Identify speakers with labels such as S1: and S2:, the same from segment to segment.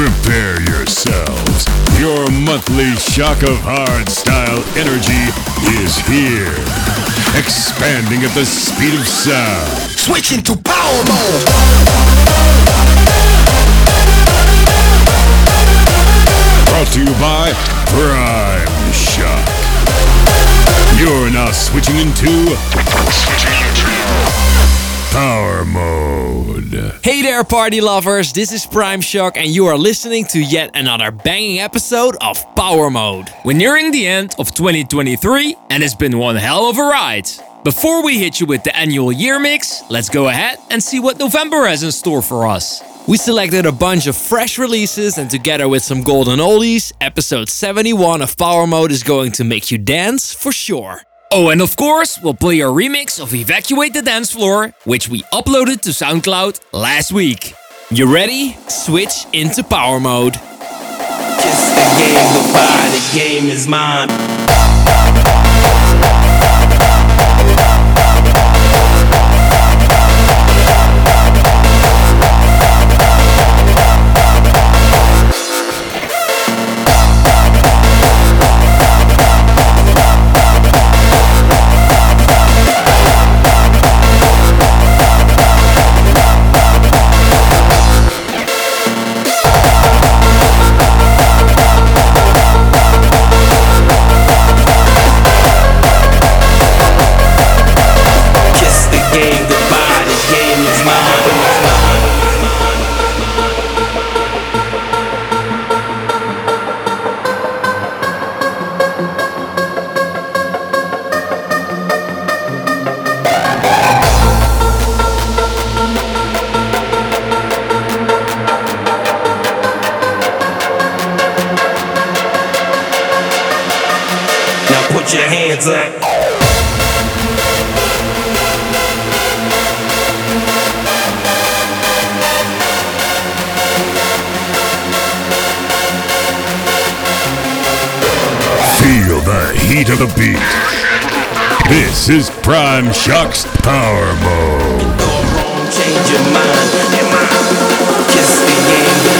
S1: Prepare yourselves. Your monthly shock of hardstyle energy is here. Expanding at the speed of sound.
S2: Switching to Powermode.
S1: Brought to you by Primeshock. You're now switching into Powermode.
S3: Hey there, party lovers. This is Primeshock, and you are listening to yet another banging episode of Powermode.
S4: We're nearing the end of 2023, and it's been one hell of a ride. Before we hit you with the annual year mix, let's go ahead and see what November has in store for us.
S3: We selected a bunch of fresh releases, and together with some golden oldies, episode 71 of Powermode is going to make you dance for sure.
S4: Oh, and of course, we'll play a remix of Evacuate the Dance Floor, which we uploaded to SoundCloud last week.
S3: You ready? Switch into Powermode.
S5: Kiss the game game is mine. Put your hands up.
S1: Feel the heat of the beat. This is Primeshock's Power Mode.
S5: Go wrong, change your mind. Kiss the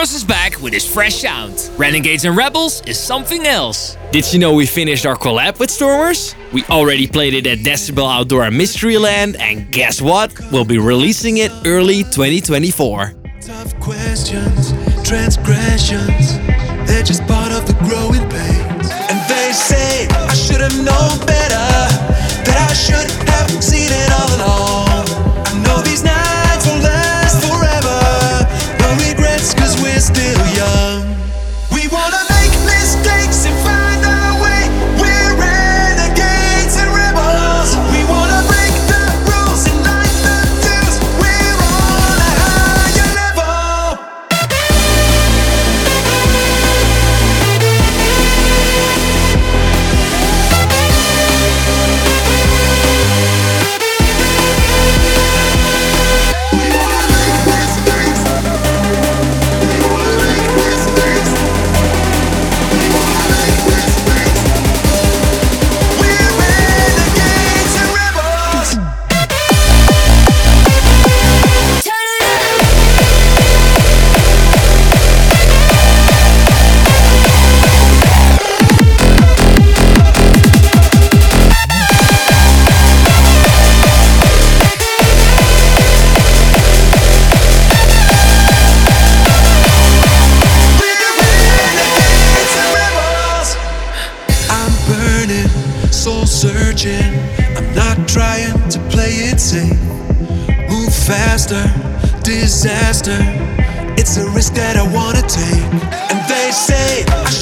S5: Stormerz is
S4: back with his fresh sound. Renegades and Rebels is something else.
S3: Did you know we finished our collab with Stormerz? We already played it at Decibel Outdoor and Mysteryland, and guess what? We'll be releasing it early 2024.
S6: Tough questions, transgressions, they're just part of the growing pains. And they say I should have known better, that I should have seen it all along. Still young. They say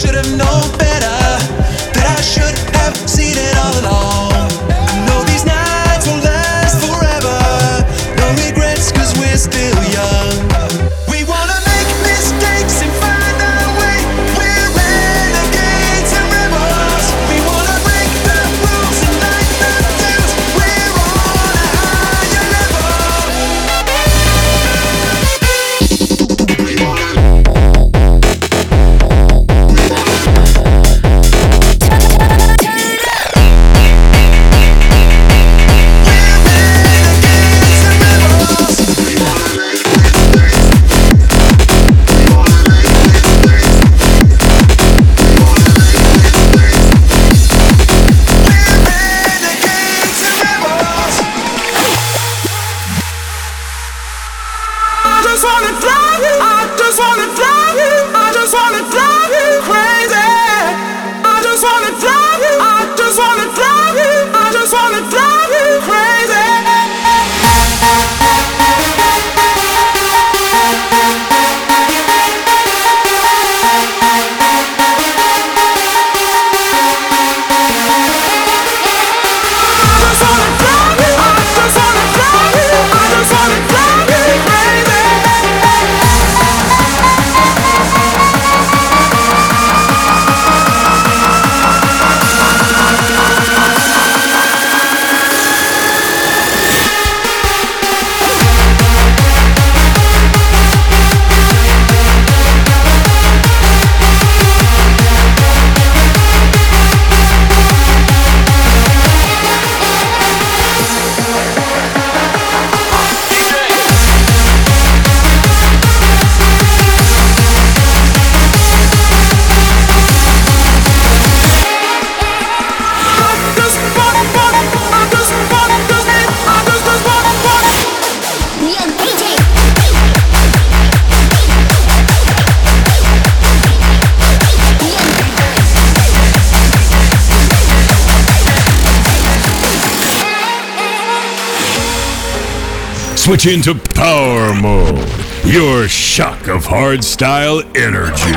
S6: Switch into Powermode. Your shock of hardstyle energy.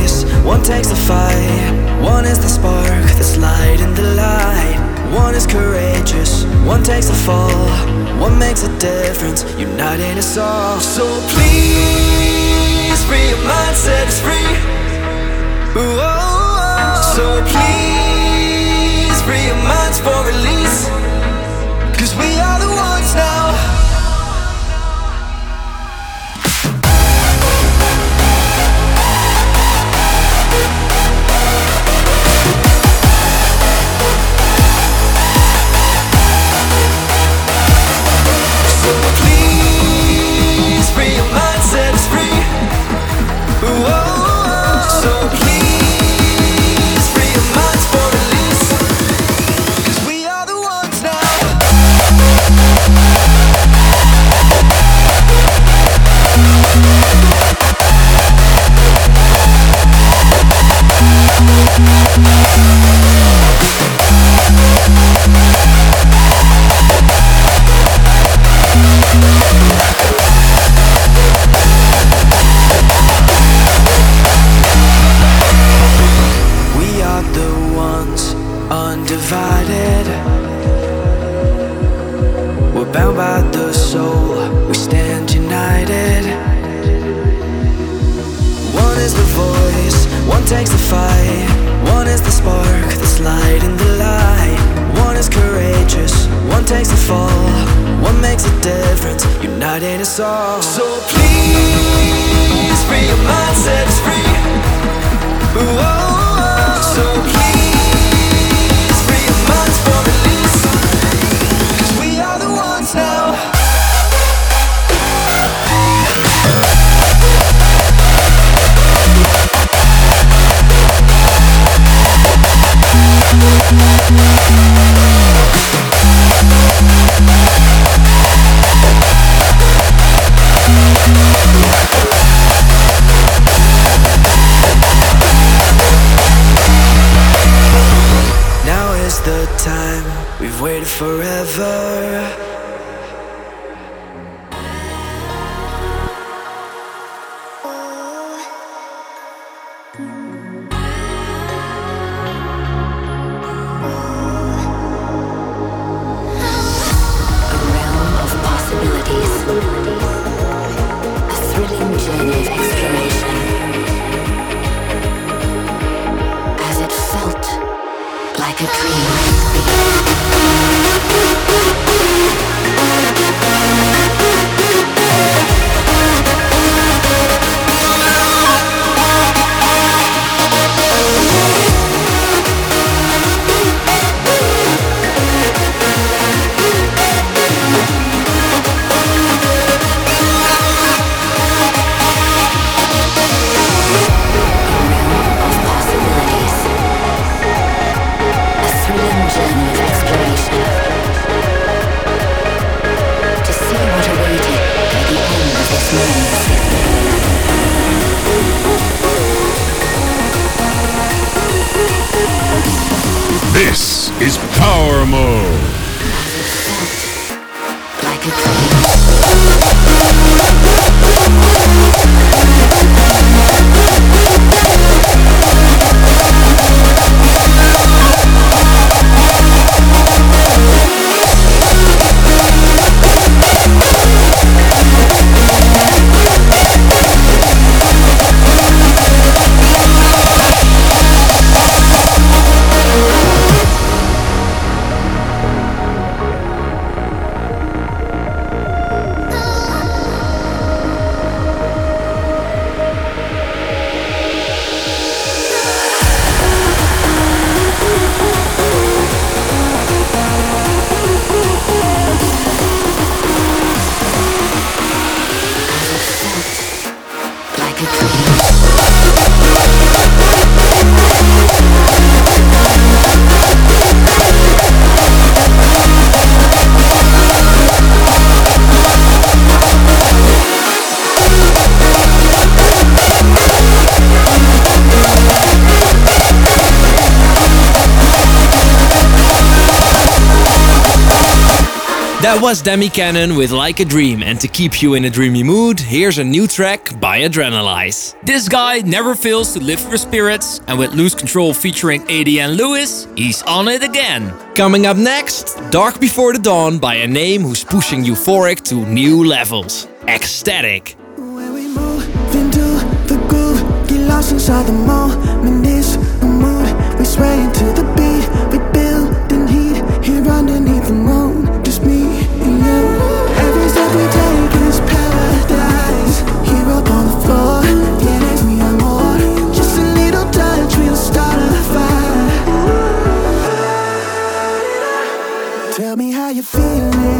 S6: twice. One takes the fight, one is the spark that's lighting the light. One is courageous, one takes the fall, one makes a difference, uniting us all. So please, free your mindset, set free. Ooh, oh, oh. So please, free your minds for release. Cause we are the
S7: ones
S8: now. so cute.
S3: That was Demi Kanon with Like a Dream, and to keep you in a dreamy mood, here's a new track by Adrenalize.
S4: This guy never fails to lift your spirits, and with Lose Control featuring Adrian Lewis, he's on it again.
S3: Coming up next, Dark Before the Dawn by a name who's pushing euphoric to new levels. Ecstatic.
S9: Lost inside the moment, mood. We sway You're feeling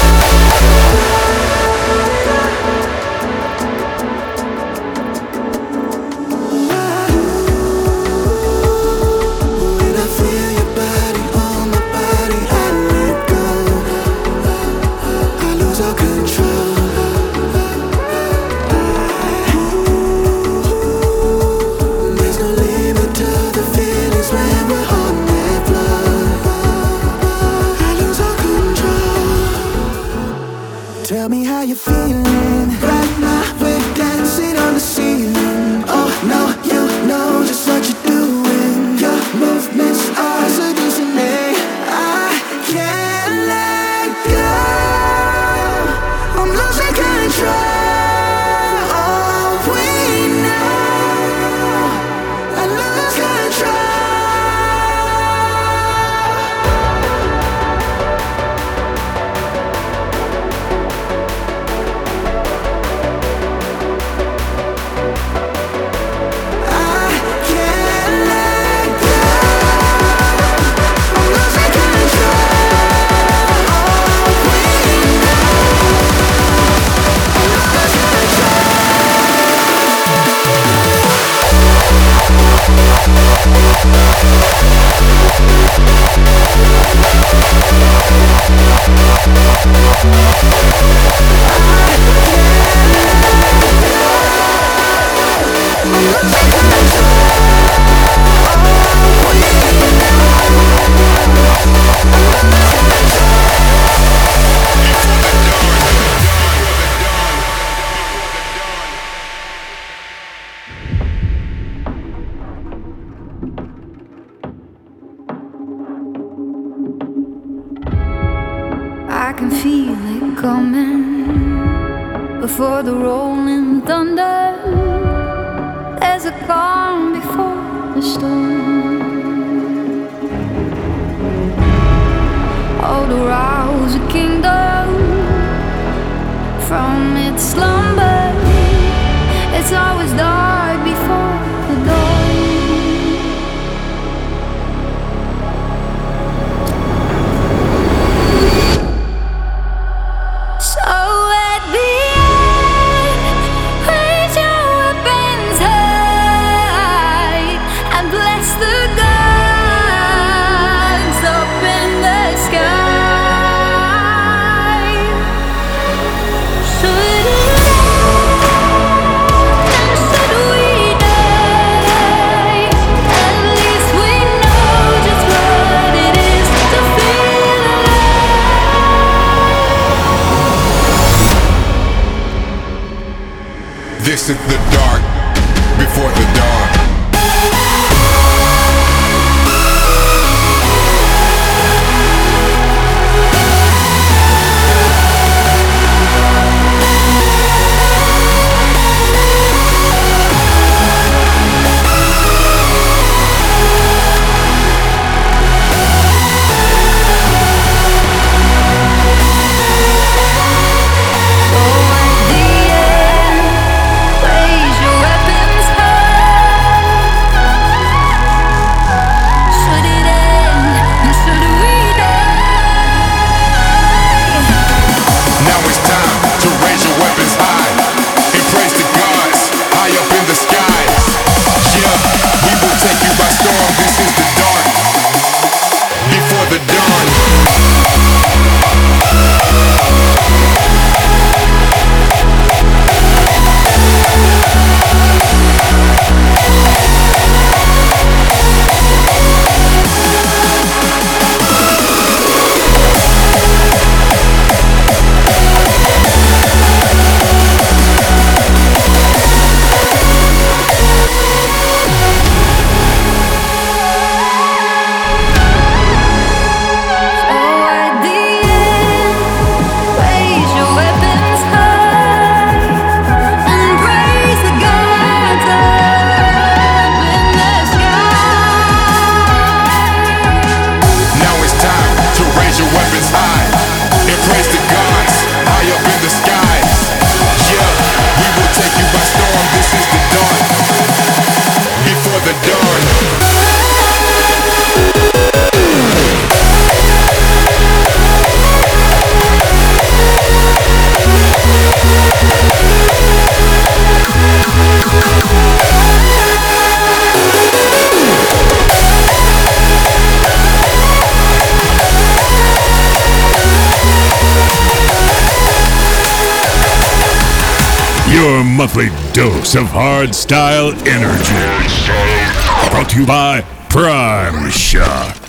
S10: dose of hardstyle energy. Brought to you by
S4: Primeshock.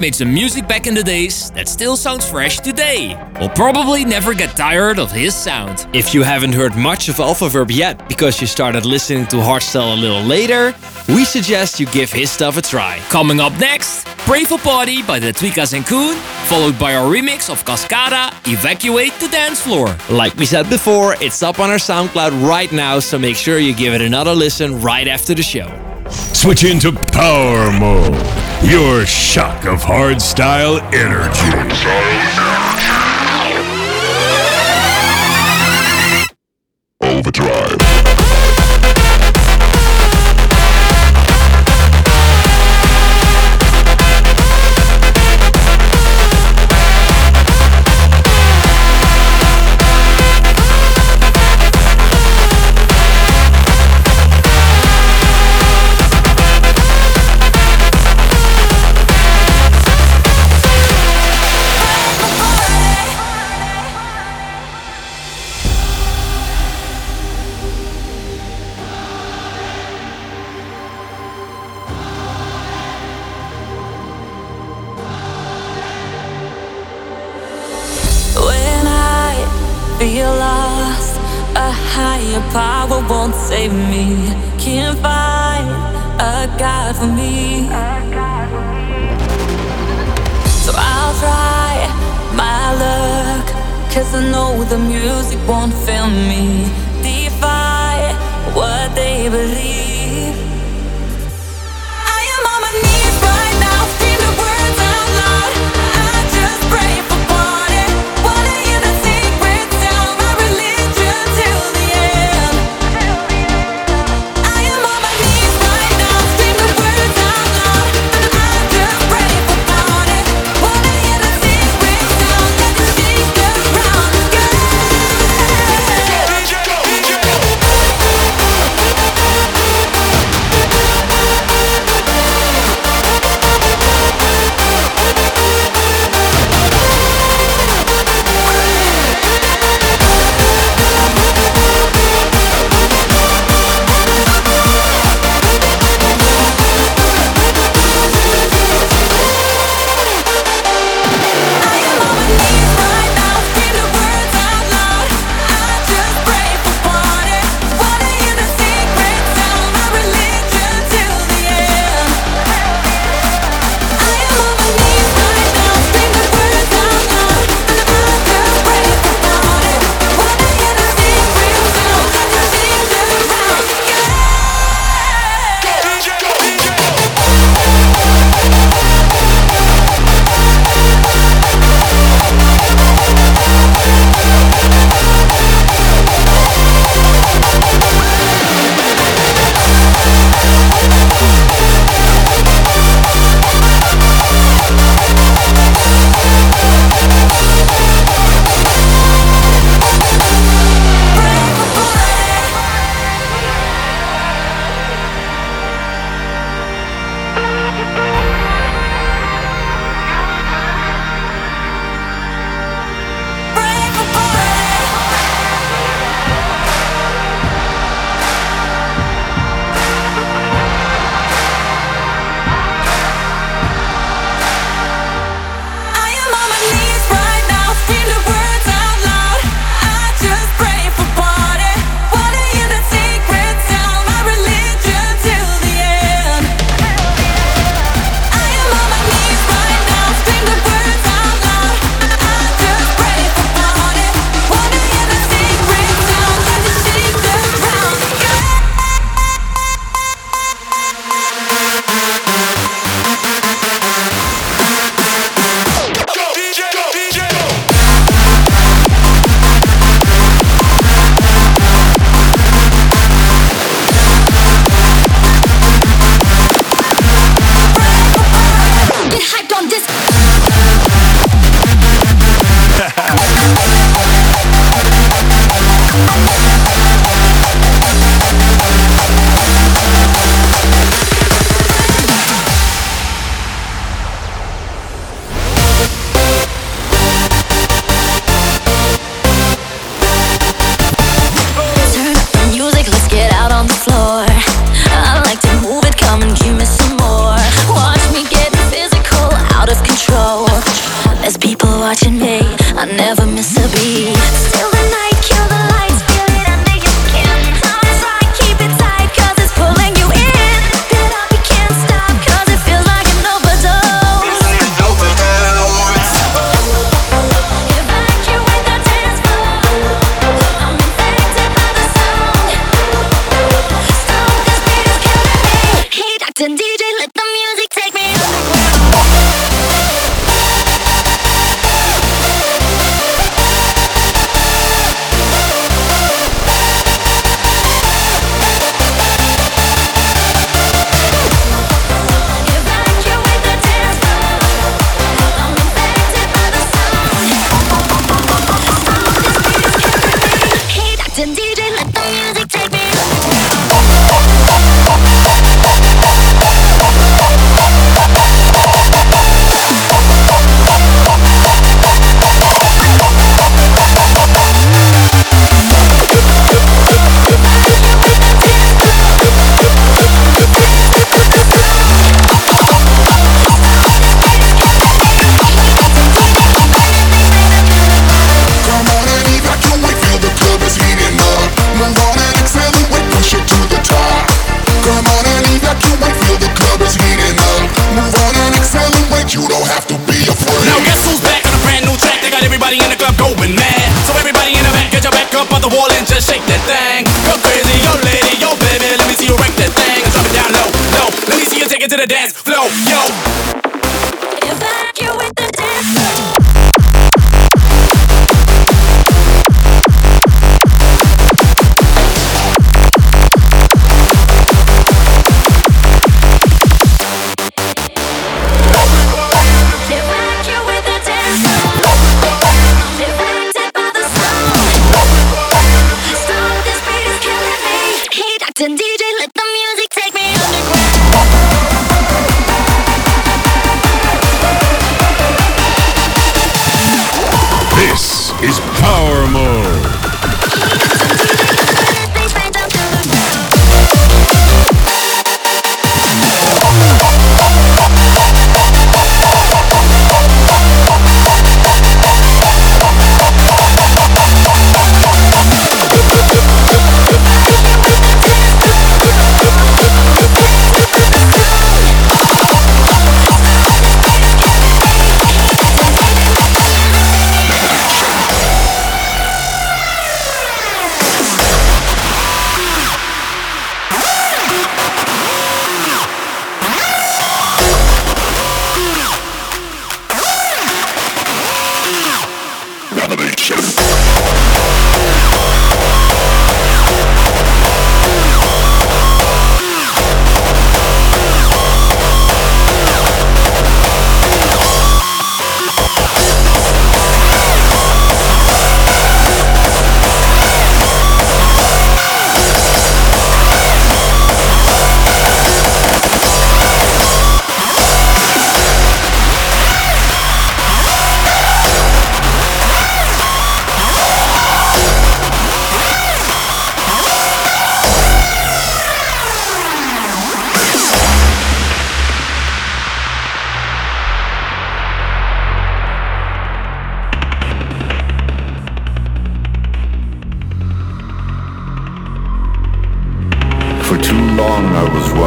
S4: Made some music back in the days that still sounds fresh today. We'll probably never get tired of his sound.
S3: If you haven't heard much of Alphaverb yet because you started listening to Hardstyle a little later, we suggest you give his stuff a try.
S4: Coming up next, Pray for Party by the Tweekaz and Koen, followed by our remix of Cascada, Evacuate the Dancefloor.
S3: Like we said before, it's up on our SoundCloud right now, so make sure you give it another listen right after the show.
S8: Switch into Powermode. Your shock of hardstyle energy.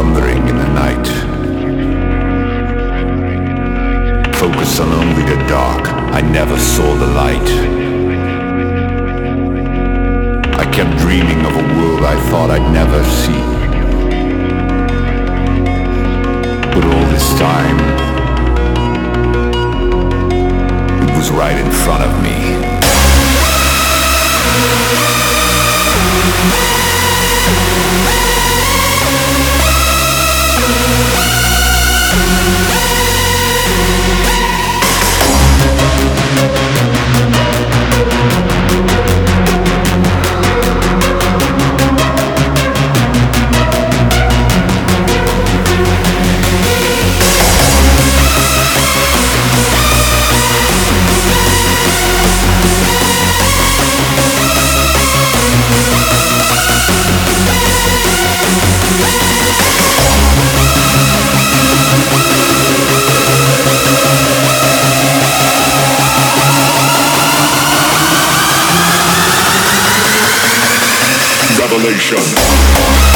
S11: Wandering in the night. Focused on only the dark, I never saw the light. I kept dreaming of a world I thought I'd never see. But all this time, it was right in front of me.
S8: Revelation.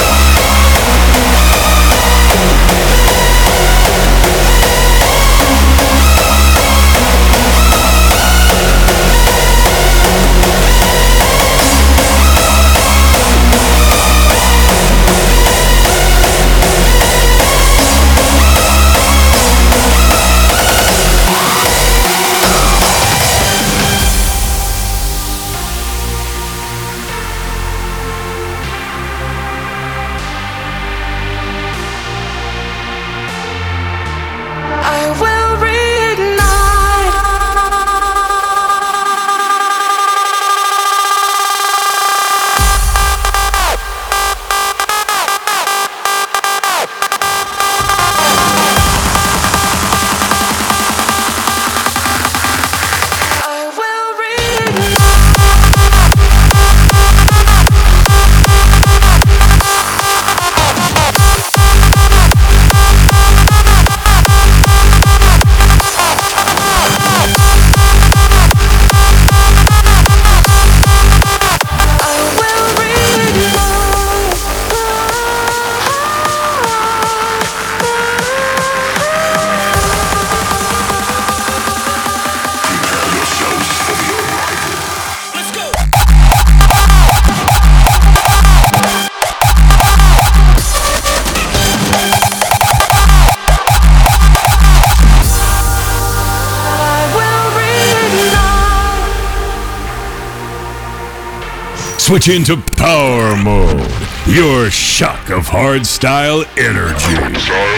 S8: Switch into Powermode. Your shock of hardstyle energy.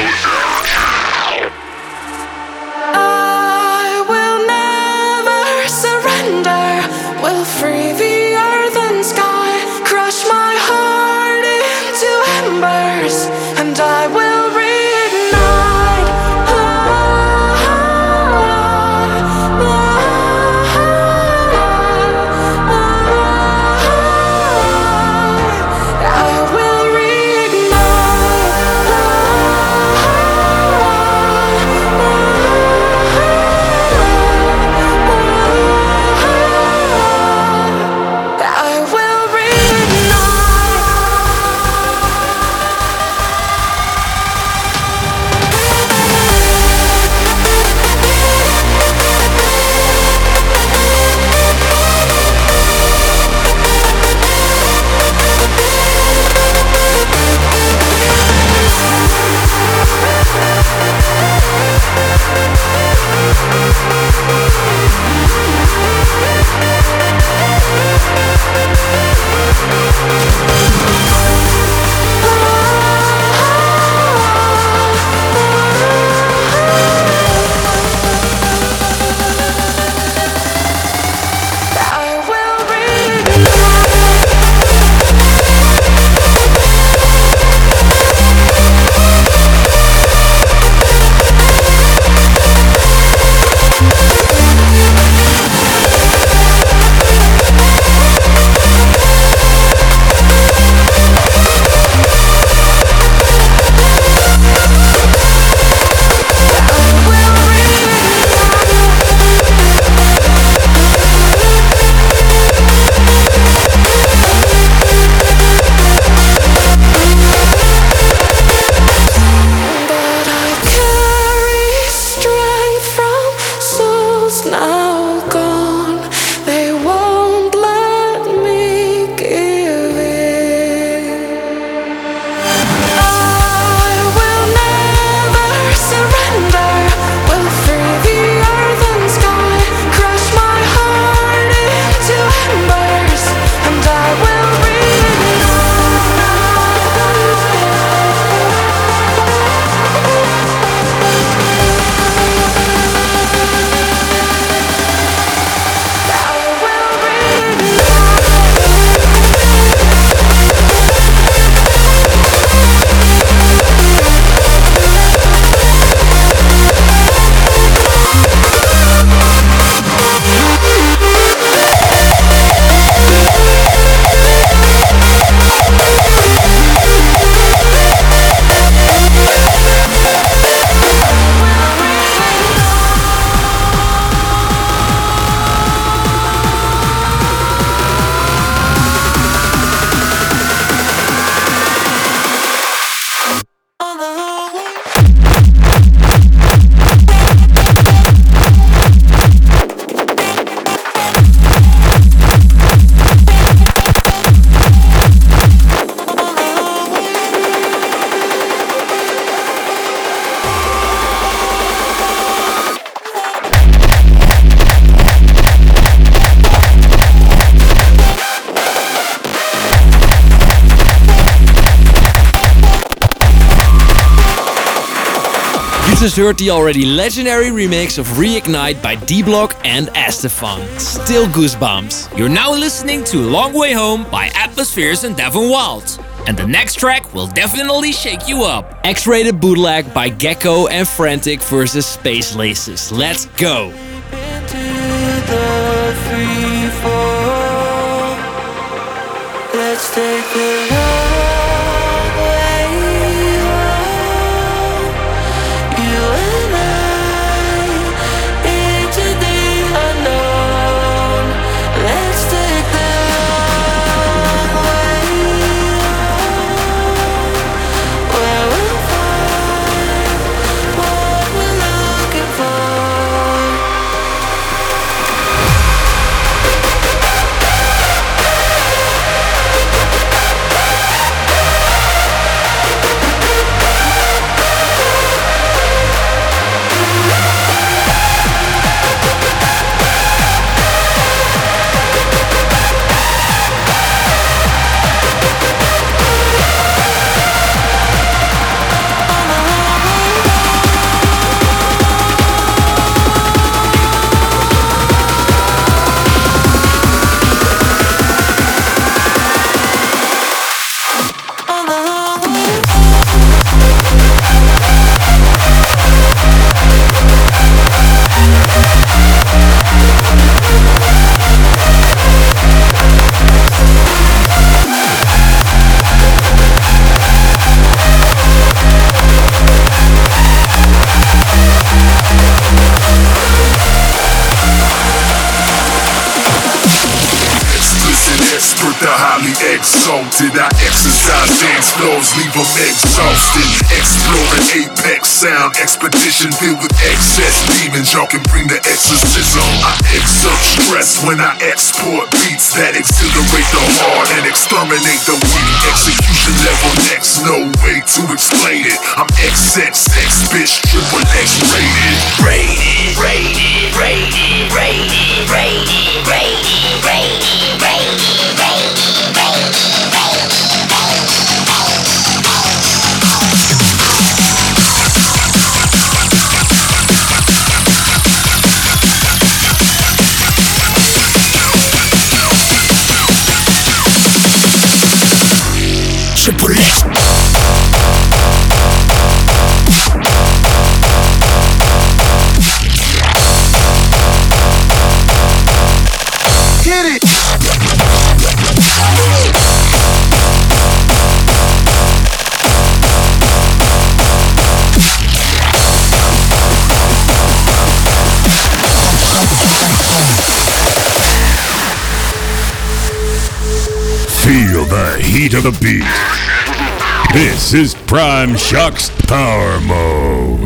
S3: Just heard the already legendary remix of Reignite by D-Block and S-te-Fan. Still goosebumps.
S4: You're now listening to Long Way Home by Atmozfears and Devin Wild. And the next track will definitely shake you up.
S3: X-rated bootleg by Gecko and Frantic versus Space Laces. Let's go.
S12: Let's take
S13: exhausted. Exploring apex sound, expedition filled with excess demons. Y'all can bring the exorcism. I exert stress when I export beats that exhilarate the heart and exterminate the weak. Execution level next, no way to explain it. I'm XXX, bitch, triple X rated.
S14: Rated, rated, rated, rated, rated, rated, rated, rated,
S13: Triple
S9: heat of the beat. This is Primeshock's Power Mode.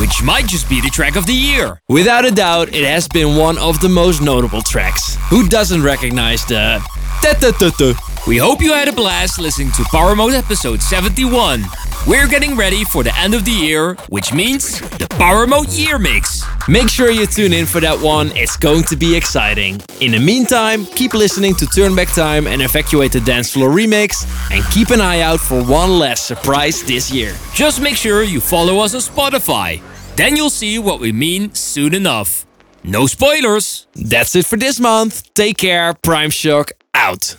S4: Which might just be the track of the year.
S3: Without a doubt, it has been one of the most notable tracks. Who doesn't recognize the?
S4: We hope you had a blast listening to Powermode episode 71. We're getting ready for the end of the year, which means the Powermode Year Mix.
S3: Make sure you tune in for that one, it's going to be exciting. In the meantime, keep listening to Turn Back Time and Evacuate the Dancefloor remix, and keep an eye out for one last surprise this year.
S4: Just make sure you follow us on Spotify. Then you'll see what we mean soon enough. No spoilers.
S3: That's it for this month. Take care, Primeshock out.